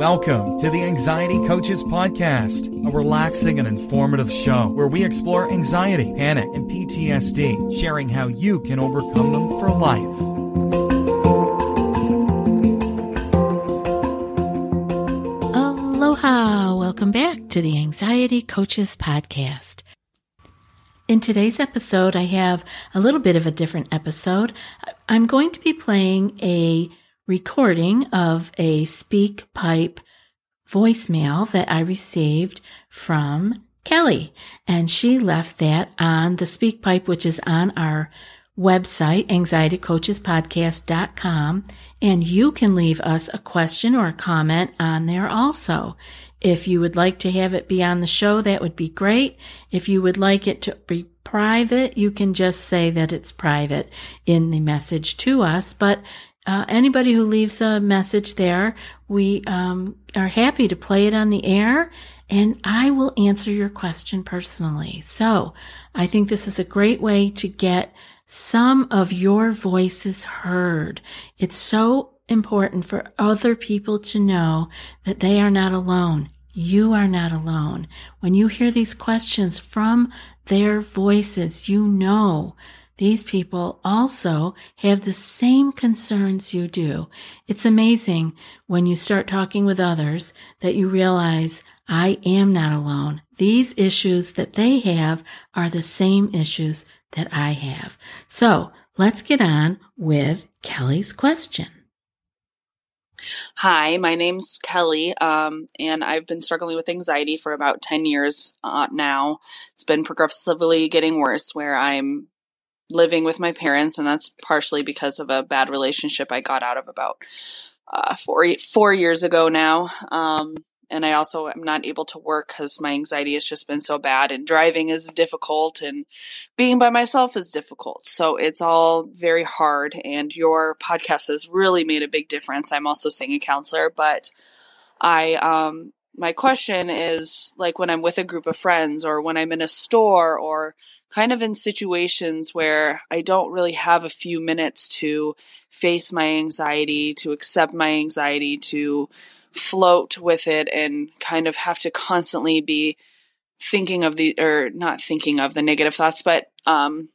Welcome to the Anxiety Coaches Podcast, a relaxing and informative show where we explore anxiety, panic, and PTSD, sharing how you can overcome them for life. Aloha! Welcome back to the Anxiety Coaches Podcast. In today's episode, I have a little bit of a different episode. I'm going to be playing a recording of a SpeakPipe voicemail that I received from Kellie. And she left that on the SpeakPipe, which is on our website, anxietycoachespodcast.com. And you can leave us a question or a comment on there also. If you would like to have it be on the show, that would be great. If you would like it to be private, you can just say that it's private in the message to us. But uh, anybody who leaves a message there, we um, are happy to play it on the air and I will answer your question personally. So I think this is a great way to get some of your voices heard. It's so important for other people to know that they are not alone. You are not alone. When you hear these questions from their voices, you know these people also have the same concerns you do. It's amazing when you start talking with others that you realize I am not alone. These issues that they have are the same issues that I have. So let's get on with Kellie's question. Hi, my name's Kellie, um, and I've been struggling with anxiety for about 10 years uh, now. It's been progressively getting worse where I'm living with my parents, and that's partially because of a bad relationship I got out of about uh, four four years ago now. Um, and I also am not able to work because my anxiety has just been so bad, and driving is difficult, and being by myself is difficult. So it's all very hard. And your podcast has really made a big difference. I'm also seeing a counselor, but I um, my question is like when I'm with a group of friends or when I'm in a store or kind of in situations where I don't really have a few minutes to face my anxiety, to accept my anxiety, to float with it and kind of have to constantly be thinking of the or not thinking of the negative thoughts but um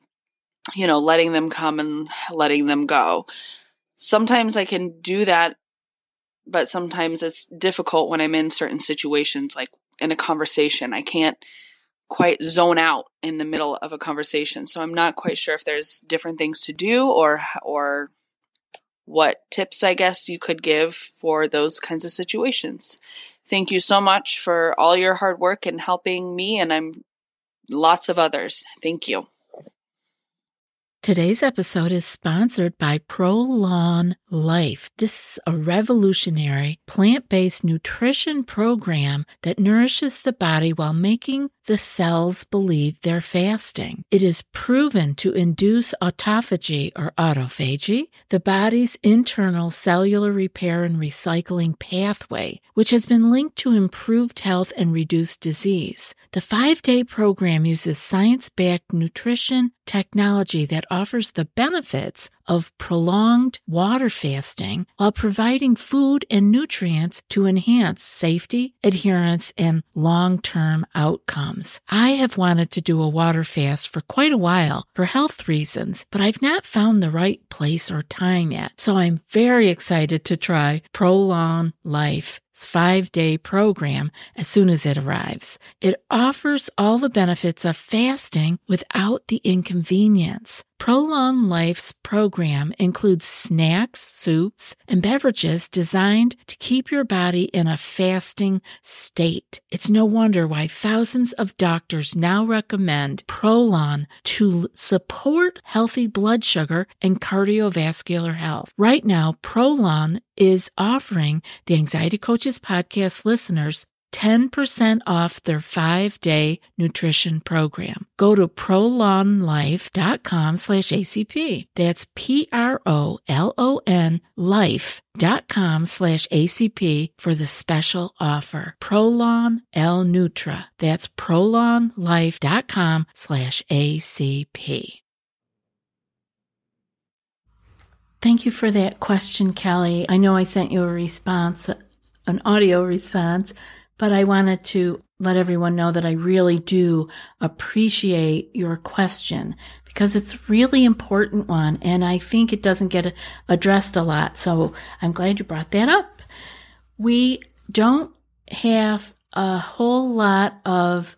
you know letting them come and letting them go. Sometimes i can do that but sometimes it's difficult when i'm in certain situations like in a conversation i can't quite zone out in the middle of a conversation. So I'm not quite sure if there's different things to do or or what tips I guess you could give for those kinds of situations. Thank you so much for all your hard work and helping me and I'm lots of others. Thank you. Today's episode is sponsored by Prolon Life. This is a revolutionary plant based nutrition program that nourishes the body while making the cells believe they're fasting. It is proven to induce autophagy or autophagy, the body's internal cellular repair and recycling pathway, which has been linked to improved health and reduced disease. The five day program uses science backed nutrition technology that offers the benefits of prolonged water fasting while providing food and nutrients to enhance safety, adherence, and long term outcomes. I have wanted to do a water fast for quite a while for health reasons, but I've not found the right place or time yet. So I'm very excited to try Prolon Life five day program as soon as it arrives. It offers all the benefits of fasting without the inconvenience convenience. Prolon Life's program includes snacks, soups, and beverages designed to keep your body in a fasting state. It's no wonder why thousands of doctors now recommend Prolon to support healthy blood sugar and cardiovascular health. Right now, Prolon is offering the Anxiety Coaches podcast listeners 10% off their five day nutrition program. Go to prolonlife.com slash ACP. That's P-R-O-L-O-N life.com slash ACP for the special offer. Prolon L Nutra. That's prolonlife.com slash ACP. Thank you for that question, Kellie. I know I sent you a response, an audio response but I wanted to let everyone know that I really do appreciate your question because it's a really important one and I think it doesn't get addressed a lot. So I'm glad you brought that up. We don't have a whole lot of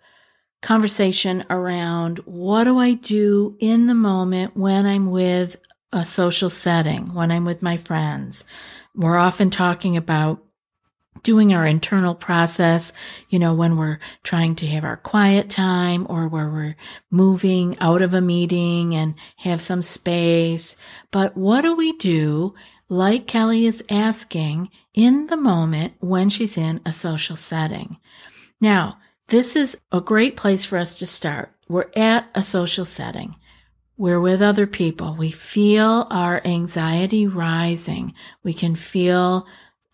conversation around what do I do in the moment when I'm with a social setting, when I'm with my friends. We're often talking about doing our internal process, you know, when we're trying to have our quiet time or where we're moving out of a meeting and have some space. But what do we do, like Kellie is asking, in the moment when she's in a social setting? Now, this is a great place for us to start. We're at a social setting. We're with other people. We feel our anxiety rising. We can feel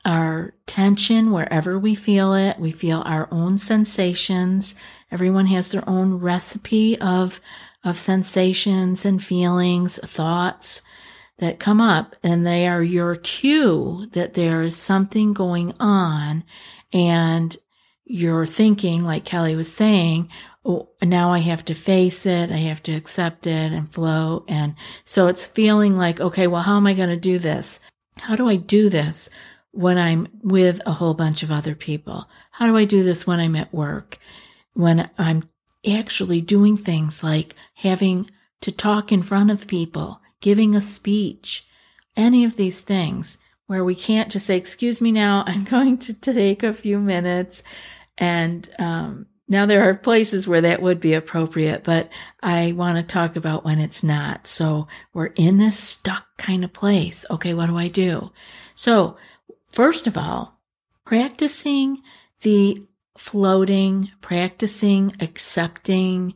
our tension wherever we feel it. We feel our own sensations. Everyone has their own recipe of, of sensations and feelings, thoughts that come up, and they are your cue that there is something going on, and you're thinking, like Kellie was saying, oh, now I have to face it, I have to accept it and flow. And so it's feeling like, okay, well, how am I going to do this? How do I do this? When I'm with a whole bunch of other people? How do I do this when I'm at work? When I'm actually doing things like having to talk in front of people, giving a speech, any of these things where we can't just say, Excuse me now, I'm going to take a few minutes. And um, now there are places where that would be appropriate, but I want to talk about when it's not. So we're in this stuck kind of place. Okay, what do I do? So First of all, practicing the floating, practicing accepting,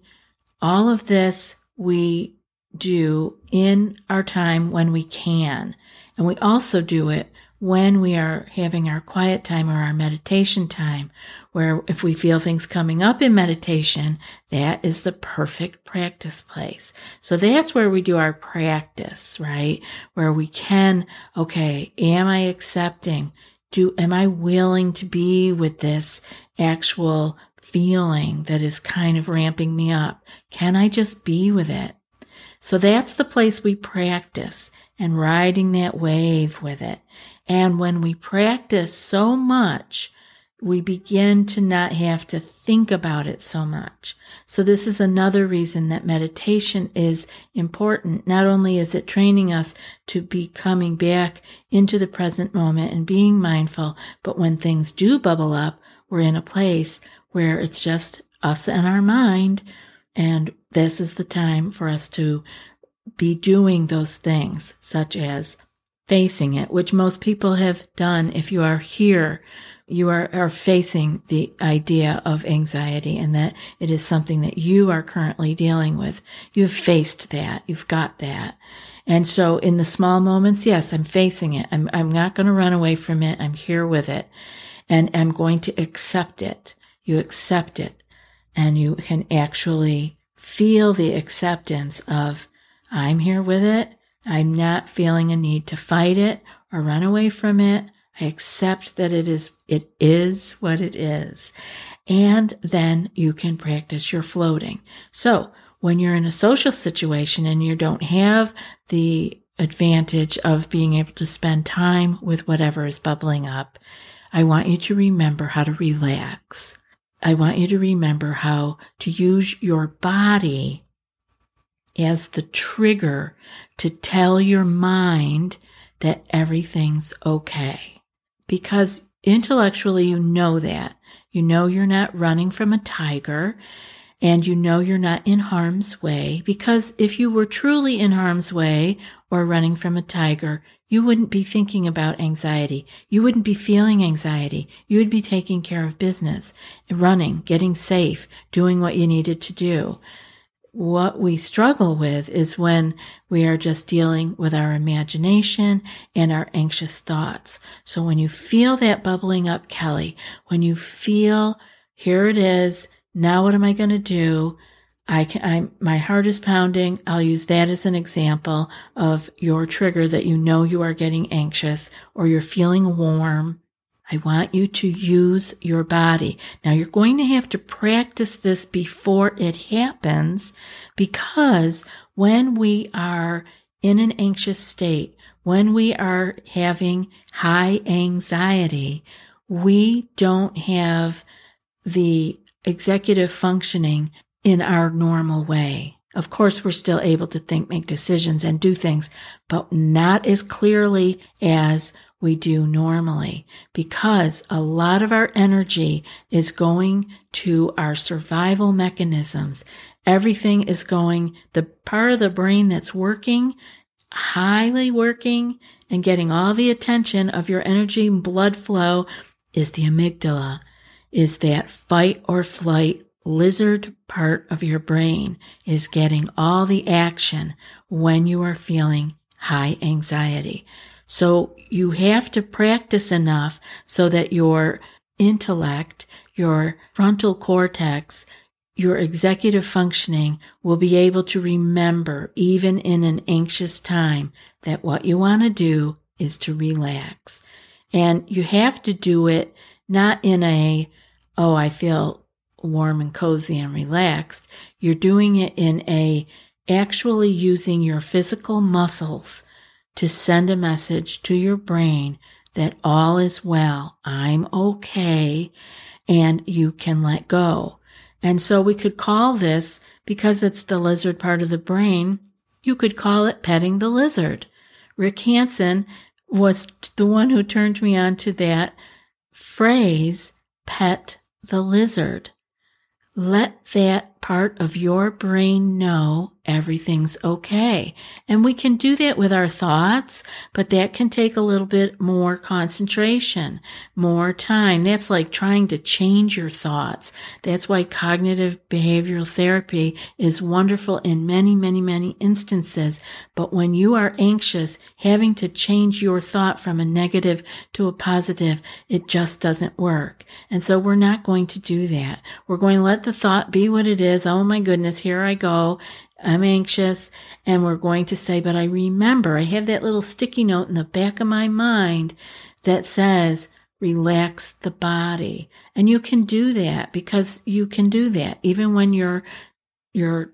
all of this we do in our time when we can. And we also do it when we are having our quiet time or our meditation time, where if we feel things coming up in meditation, that is the perfect practice place. So that's where we do our practice, right? Where we can, okay, am I accepting? Do, am I willing to be with this actual feeling that is kind of ramping me up? Can I just be with it? So that's the place we practice and riding that wave with it. And when we practice so much, we begin to not have to think about it so much. So this is another reason that meditation is important. Not only is it training us to be coming back into the present moment and being mindful, but when things do bubble up, we're in a place where it's just us and our mind. And this is the time for us to be doing those things, such as facing it, which most people have done. If you are here, you are, are facing the idea of anxiety and that it is something that you are currently dealing with. You've faced that. You've got that. And so in the small moments, yes, I'm facing it. I'm, I'm not going to run away from it. I'm here with it and I'm going to accept it. You accept it and you can actually feel the acceptance of I'm here with it. I'm not feeling a need to fight it or run away from it. I accept that it is, it is what it is. And then you can practice your floating. So when you're in a social situation and you don't have the advantage of being able to spend time with whatever is bubbling up, I want you to remember how to relax. I want you to remember how to use your body as the trigger to tell your mind that everything's okay. Because intellectually, you know that. You know you're not running from a tiger and you know you're not in harm's way because if you were truly in harm's way or running from a tiger, you wouldn't be thinking about anxiety. You wouldn't be feeling anxiety. You would be taking care of business, running, getting safe, doing what you needed to do. What we struggle with is when we are just dealing with our imagination and our anxious thoughts. So when you feel that bubbling up, Kellie, when you feel, here it is, now what am I going to do? I can, I, my heart is pounding. I'll use that as an example of your trigger that you know you are getting anxious or you're feeling warm. I want you to use your body. Now you're going to have to practice this before it happens because when we are in an anxious state, when we are having high anxiety, we don't have the executive functioning in our normal way. Of course, we're still able to think, make decisions, and do things, but not as clearly as we do normally because a lot of our energy is going to our survival mechanisms. Everything is going, the part of the brain that's working, highly working and getting all the attention of your energy and blood flow is the amygdala is that fight or flight lizard part of your brain is getting all the action when you are feeling high anxiety. So you have to practice enough so that your intellect, your frontal cortex, your executive functioning will be able to remember, even in an anxious time, that what you want to do is to relax. And you have to do it not in a, oh, I feel warm and cozy and relaxed. You're doing it in a actually using your physical muscles to send a message to your brain that all is well. I'm okay. And you can let go. And so we could call this, because it's the lizard part of the brain, you could call it petting the lizard. Rick Hanson was the one who turned me on to that phrase, pet the lizard. Let that part of your brain know everything's okay. And we can do that with our thoughts, but that can take a little bit more concentration, more time. That's like trying to change your thoughts. That's why cognitive behavioral therapy is wonderful in many, many, many instances. But when you are anxious, having to change your thought from a negative to a positive, it just doesn't work. And so we're not going to do that. We're going to let the thought be what it is. Oh my goodness, here I go. I'm anxious. And we're going to say, but I remember I have that little sticky note in the back of my mind that says, relax the body. And you can do that because you can do that even when you're, you're,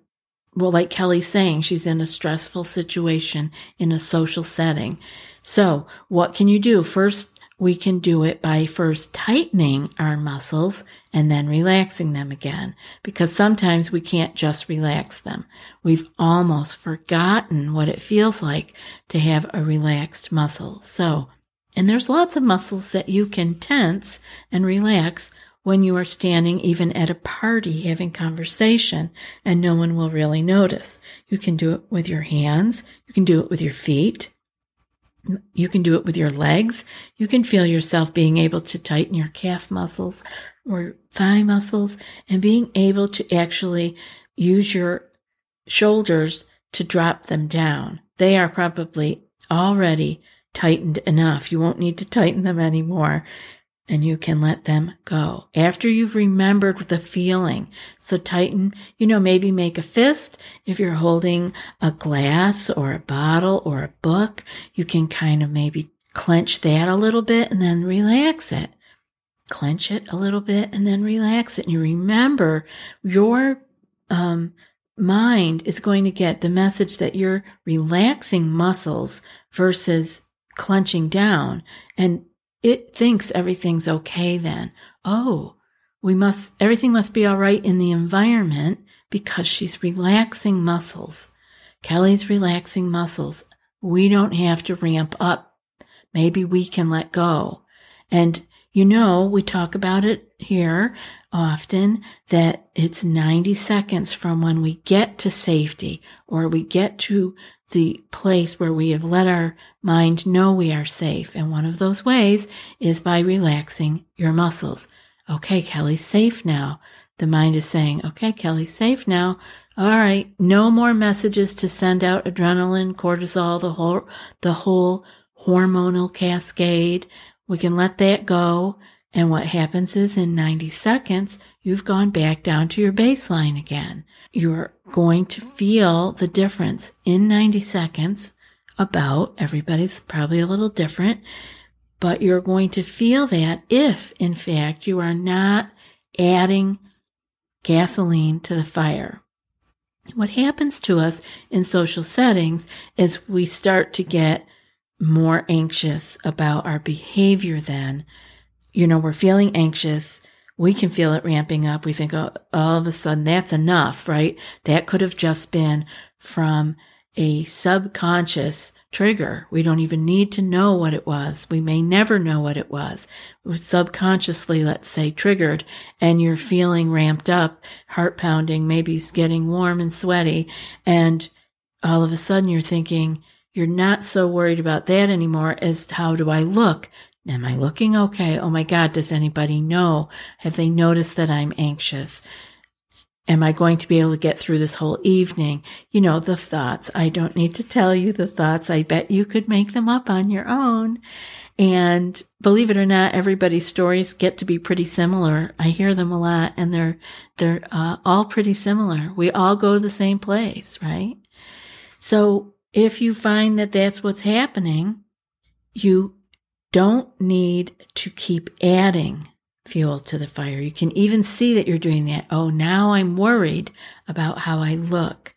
well, like Kellie's saying, she's in a stressful situation in a social setting. So what can you do? First, we can do it by first tightening our muscles and then relaxing them again because sometimes we can't just relax them. We've almost forgotten what it feels like to have a relaxed muscle. So, and there's lots of muscles that you can tense and relax when you are standing even at a party having conversation and no one will really notice. You can do it with your hands. You can do it with your feet. You can do it with your legs. You can feel yourself being able to tighten your calf muscles or thigh muscles and being able to actually use your shoulders to drop them down. They are probably already tightened enough. You won't need to tighten them anymore and you can let them go after you've remembered the feeling. So tighten, you know, maybe make a fist. If you're holding a glass or a bottle or a book, you can kind of maybe clench that a little bit and then relax it. Clench it a little bit and then relax it. And you remember your um, mind is going to get the message that you're relaxing muscles versus clenching down. And it thinks everything's okay then. Oh, we must, everything must be all right in the environment because she's relaxing muscles. Kellie's relaxing muscles. We don't have to ramp up. Maybe we can let go. And you know, we talk about it here often that it's 90 seconds from when we get to safety or we get to the place where we have let our mind know we are safe. And one of those ways is by relaxing your muscles. Okay, Kellie's safe now. The mind is saying, okay, Kellie's safe now. All right, no more messages to send out adrenaline, cortisol, the whole, the whole hormonal cascade. We can let that go. And what happens is in 90 seconds, you've gone back down to your baseline again. You're going to feel the difference in 90 seconds about everybody's probably a little different, but you're going to feel that if in fact you are not adding gasoline to the fire. What happens to us in social settings is we start to get more anxious about our behavior then you know, we're feeling anxious. We can feel it ramping up. We think, oh, all of a sudden that's enough, right? That could have just been from a subconscious trigger. We don't even need to know what it was. We may never know what it was. It was subconsciously, let's say, triggered and you're feeling ramped up, heart pounding, maybe it's getting warm and sweaty. And all of a sudden you're thinking, you're not so worried about that anymore as how do I look? Am I looking okay? Oh my God, does anybody know? Have they noticed that I'm anxious? Am I going to be able to get through this whole evening? You know, the thoughts. I don't need to tell you the thoughts. I bet you could make them up on your own. And believe it or not, everybody's stories get to be pretty similar. I hear them a lot and they're, they're uh, all pretty similar. We all go to the same place, right? So if you find that that's what's happening, you don't need to keep adding fuel to the fire. You can even see that you're doing that. Oh, now I'm worried about how I look.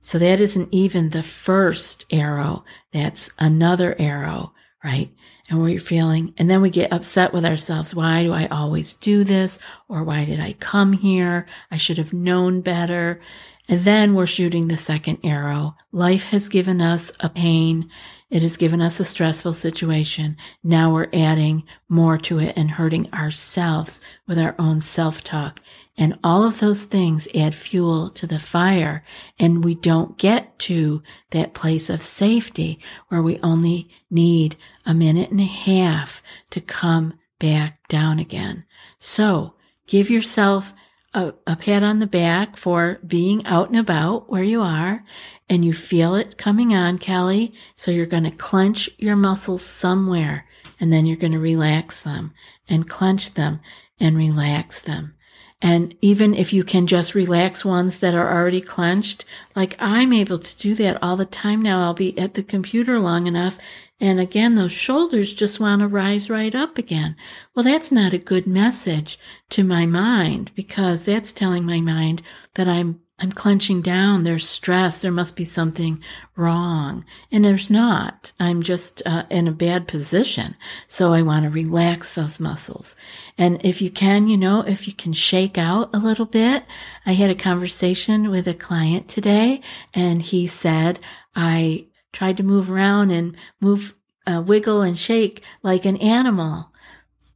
So that isn't even the first arrow. That's another arrow, right? And we're feeling, and then we get upset with ourselves. Why do I always do this? Or why did I come here? I should have known better. And then we're shooting the second arrow. Life has given us a pain it has given us a stressful situation. Now we're adding more to it and hurting ourselves with our own self talk. And all of those things add fuel to the fire. And we don't get to that place of safety where we only need a minute and a half to come back down again. So give yourself a, a pat on the back for being out and about where you are and you feel it coming on, Kellie. So you're going to clench your muscles somewhere and then you're going to relax them and clench them and relax them. And even if you can just relax ones that are already clenched, like I'm able to do that all the time now. I'll be at the computer long enough. And again, those shoulders just want to rise right up again. Well, that's not a good message to my mind because that's telling my mind that I'm I'm clenching down. There's stress. There must be something wrong. And there's not. I'm just uh, in a bad position. So I want to relax those muscles. And if you can, you know, if you can shake out a little bit. I had a conversation with a client today and he said, I tried to move around and move, uh, wiggle and shake like an animal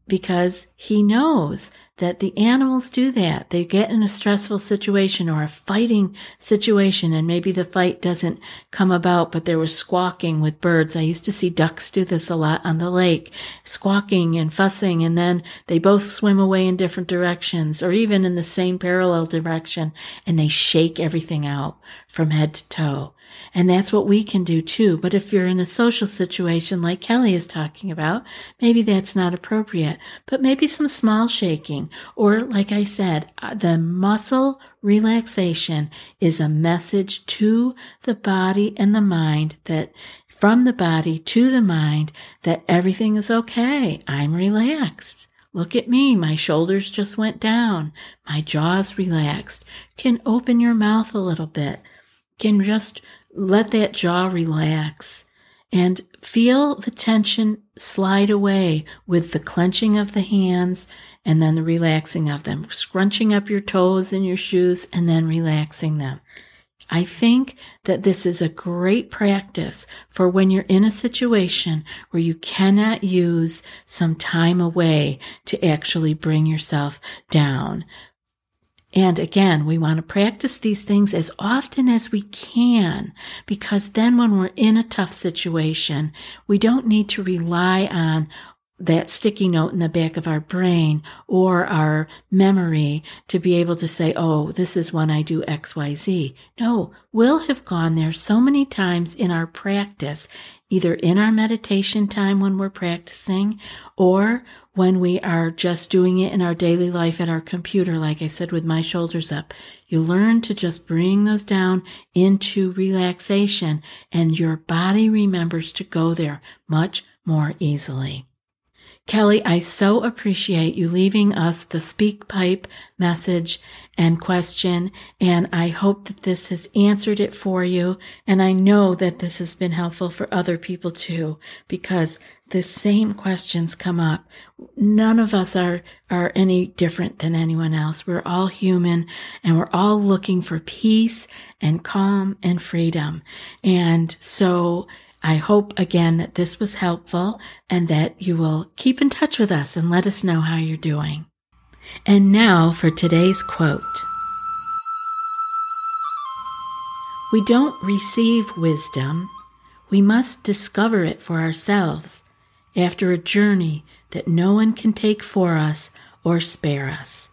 because he knows that the animals do that. They get in a stressful situation or a fighting situation, and maybe the fight doesn't come about, but there was squawking with birds. I used to see ducks do this a lot on the lake, squawking and fussing, and then they both swim away in different directions or even in the same parallel direction, and they shake everything out from head to toe. And that's what we can do too. But if you're in a social situation like Kellie is talking about, maybe that's not appropriate. But maybe some small shaking, or like I said, uh, the muscle relaxation is a message to the body and the mind that from the body to the mind that everything is okay. I'm relaxed. Look at me. My shoulders just went down. My jaw's relaxed. Can open your mouth a little bit. Can just let that jaw relax and feel the tension slide away with the clenching of the hands and then the relaxing of them, scrunching up your toes in your shoes and then relaxing them. I think that this is a great practice for when you're in a situation where you cannot use some time away to actually bring yourself down. And again, we want to practice these things as often as we can because then when we're in a tough situation, we don't need to rely on that sticky note in the back of our brain or our memory to be able to say, oh, this is when I do XYZ. No, we'll have gone there so many times in our practice, either in our meditation time when we're practicing or when we are just doing it in our daily life at our computer, like I said, with my shoulders up. You learn to just bring those down into relaxation and your body remembers to go there much more easily. Kellie, I so appreciate you leaving us the speak pipe message and question, and I hope that this has answered it for you. And I know that this has been helpful for other people too, because the same questions come up. None of us are, are any different than anyone else. We're all human and we're all looking for peace and calm and freedom. And so I hope again that this was helpful and that you will keep in touch with us and let us know how you're doing. And now for today's quote We don't receive wisdom, we must discover it for ourselves after a journey that no one can take for us or spare us.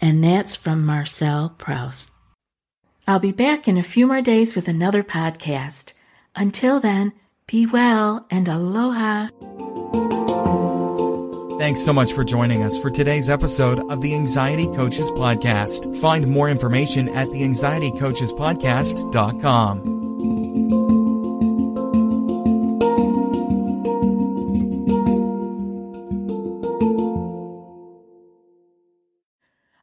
And that's from Marcel Proust. I'll be back in a few more days with another podcast. Until then, be well and aloha. Thanks so much for joining us for today's episode of the Anxiety Coaches Podcast. Find more information at theanxietycoachespodcast.com.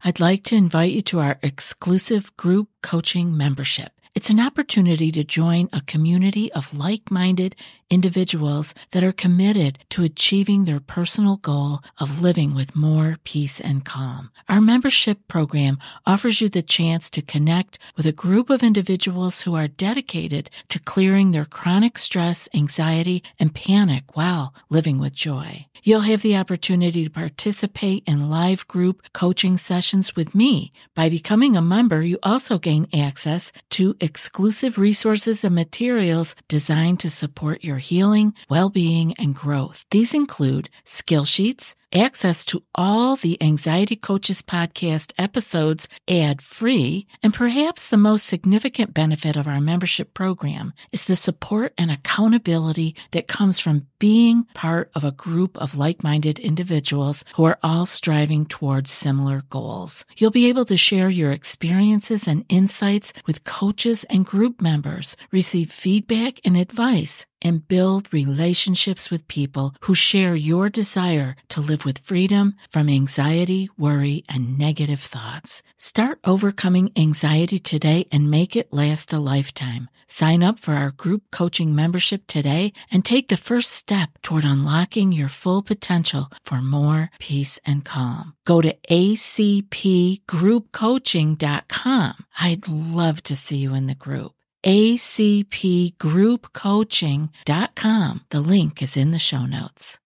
I'd like to invite you to our exclusive group coaching membership. It's an opportunity to join a community of like minded individuals that are committed to achieving their personal goal of living with more peace and calm. Our membership program offers you the chance to connect with a group of individuals who are dedicated to clearing their chronic stress, anxiety, and panic while living with joy. You'll have the opportunity to participate in live group coaching sessions with me. By becoming a member, you also gain access to exclusive resources and materials designed to support your healing, well being, and growth. These include skill sheets, access to all the Anxiety Coaches podcast episodes ad free, and perhaps the most significant benefit of our membership program is the support and accountability that comes from being part of a group of like minded individuals who are all striving towards similar goals. You'll be able to share your experiences and insights with coaches and group members, receive feedback and advice and build relationships with people who share your desire to live with freedom from anxiety, worry, and negative thoughts. Start overcoming anxiety today and make it last a lifetime. Sign up for our group coaching membership today and take the first step toward unlocking your full potential for more peace and calm. Go to acpgroupcoaching.com. I'd love to see you in the group acpgroupcoaching.com. The link is in the show notes.